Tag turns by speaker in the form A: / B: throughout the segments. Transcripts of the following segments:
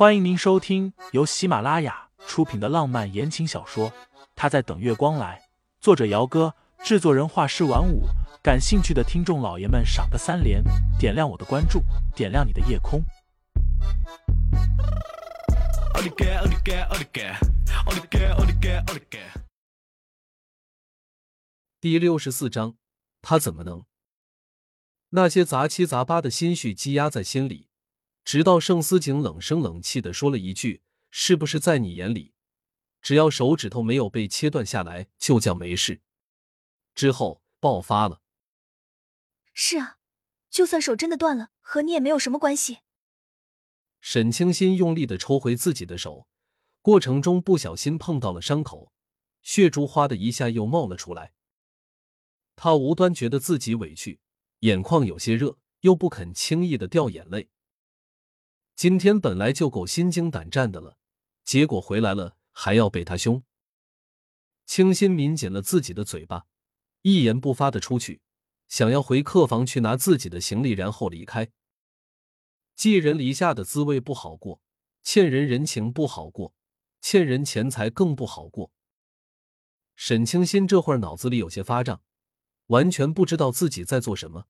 A: 欢迎您收听由喜马拉雅出品的浪漫言情小说《他在等月光来》，作者：姚哥，制作人：画师晚舞。感兴趣的听众老爷们，赏个三连，点亮我的关注，点亮你的夜空。
B: 第六十四章，他怎么能？那些杂七杂八的心绪积压在心里。直到盛思景冷声冷气的说了一句：“是不是在你眼里，只要手指头没有被切断下来，就叫没事？”之后爆发了。
C: 是啊，就算手真的断了，和你也没有什么关系。
B: 沈清心用力的抽回自己的手，过程中不小心碰到了伤口，血珠哗的一下又冒了出来。他无端觉得自己委屈，眼眶有些热，又不肯轻易的掉眼泪。今天本来就够心惊胆战的了，结果回来了还要被他凶。清新抿紧了自己的嘴巴，一言不发的出去，想要回客房去拿自己的行李，然后离开。寄人篱下的滋味不好过，欠人人情不好过，欠人钱财更不好过。沈清新这会儿脑子里有些发胀，完全不知道自己在做什么，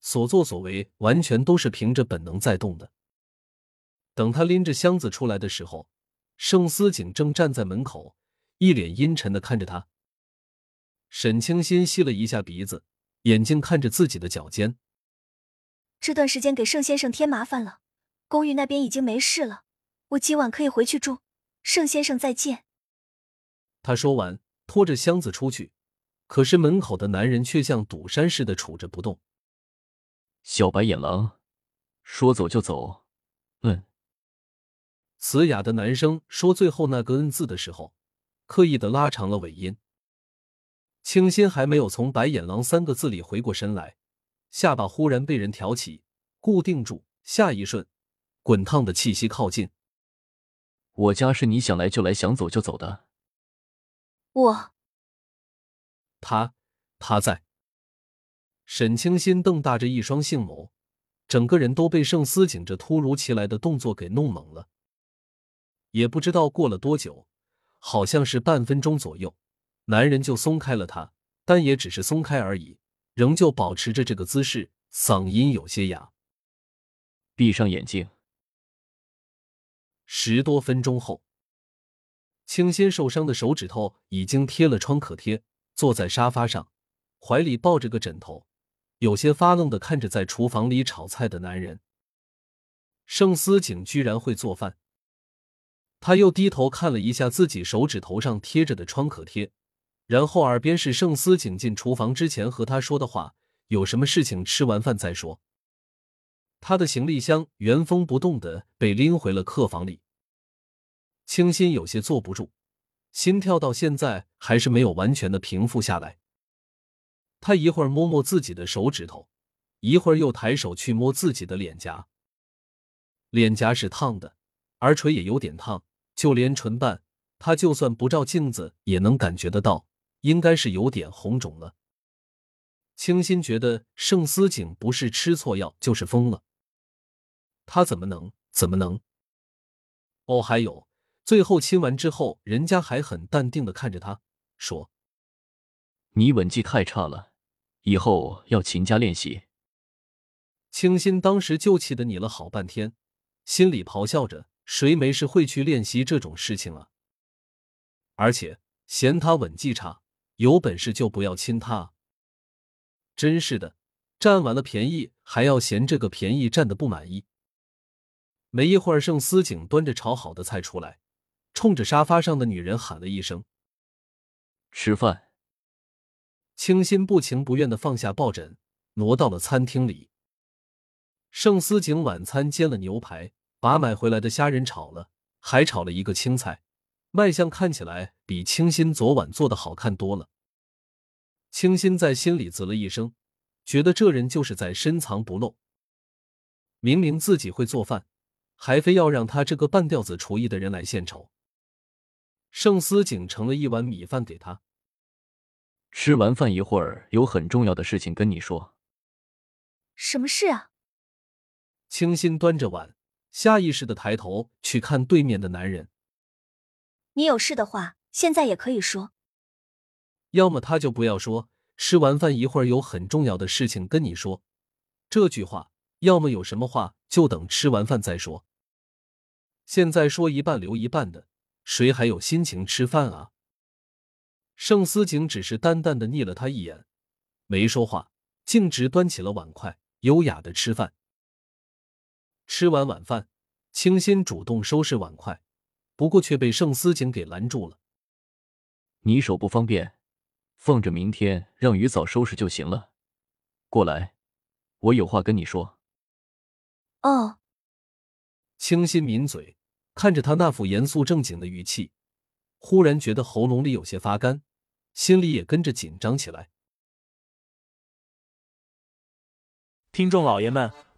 B: 所作所为完全都是凭着本能在动的。等他拎着箱子出来的时候，盛思景正站在门口，一脸阴沉的看着他。沈清心吸了一下鼻子，眼睛看着自己的脚尖。
C: 这段时间给盛先生添麻烦了，公寓那边已经没事了，我今晚可以回去住。盛先生再见。
B: 他说完，拖着箱子出去，可是门口的男人却像堵山似的杵着不动。
D: 小白眼狼，说走就走，嗯。
B: 嘶哑的男声说最后那个“嗯”字的时候，刻意的拉长了尾音。清新还没有从“白眼狼”三个字里回过神来，下巴忽然被人挑起，固定住。下一瞬，滚烫的气息靠近。
D: 我家是你想来就来，想走就走的。
C: 我，
B: 他，他在。沈清新瞪大着一双杏眸，整个人都被盛思景这突如其来的动作给弄懵了。也不知道过了多久，好像是半分钟左右，男人就松开了他，但也只是松开而已，仍旧保持着这个姿势，嗓音有些哑。
D: 闭上眼睛。
B: 十多分钟后，清新受伤的手指头已经贴了创可贴，坐在沙发上，怀里抱着个枕头，有些发愣的看着在厨房里炒菜的男人。盛思景居然会做饭。他又低头看了一下自己手指头上贴着的创可贴，然后耳边是盛思景进厨房之前和他说的话：“有什么事情吃完饭再说。”他的行李箱原封不动的被拎回了客房里。清新有些坐不住，心跳到现在还是没有完全的平复下来。他一会儿摸摸自己的手指头，一会儿又抬手去摸自己的脸颊，脸颊是烫的，耳垂也有点烫。就连唇瓣，他就算不照镜子也能感觉得到，应该是有点红肿了。清新觉得盛思景不是吃错药就是疯了，他怎么能怎么能？哦，还有，最后亲完之后，人家还很淡定的看着他，说：“
D: 你吻技太差了，以后要勤加练习。”
B: 清新当时就气得你了好半天，心里咆哮着。谁没事会去练习这种事情啊？而且嫌他吻技差，有本事就不要亲他。真是的，占完了便宜还要嫌这个便宜占的不满意。没一会儿，盛思景端着炒好的菜出来，冲着沙发上的女人喊了一声：“
D: 吃饭。”
B: 清新不情不愿的放下抱枕，挪到了餐厅里。盛思景晚餐煎了牛排。把买回来的虾仁炒了，还炒了一个青菜，卖相看起来比清新昨晚做的好看多了。清新在心里啧了一声，觉得这人就是在深藏不露。明明自己会做饭，还非要让他这个半吊子厨艺的人来献丑。盛思景盛了一碗米饭给他，
D: 吃完饭一会儿有很重要的事情跟你说。
C: 什么事啊？
B: 清新端着碗。下意识的抬头去看对面的男人。
C: 你有事的话，现在也可以说。
B: 要么他就不要说，吃完饭一会儿有很重要的事情跟你说。这句话，要么有什么话就等吃完饭再说。现在说一半留一半的，谁还有心情吃饭啊？盛思景只是淡淡的睨了他一眼，没说话，径直端起了碗筷，优雅的吃饭。吃完晚饭，清新主动收拾碗筷，不过却被盛思景给拦住了。
D: 你手不方便，放着明天让于嫂收拾就行了。过来，我有话跟你说。
C: 哦。
B: 清新抿嘴，看着他那副严肃正经的语气，忽然觉得喉咙里有些发干，心里也跟着紧张起来。
A: 听众老爷们，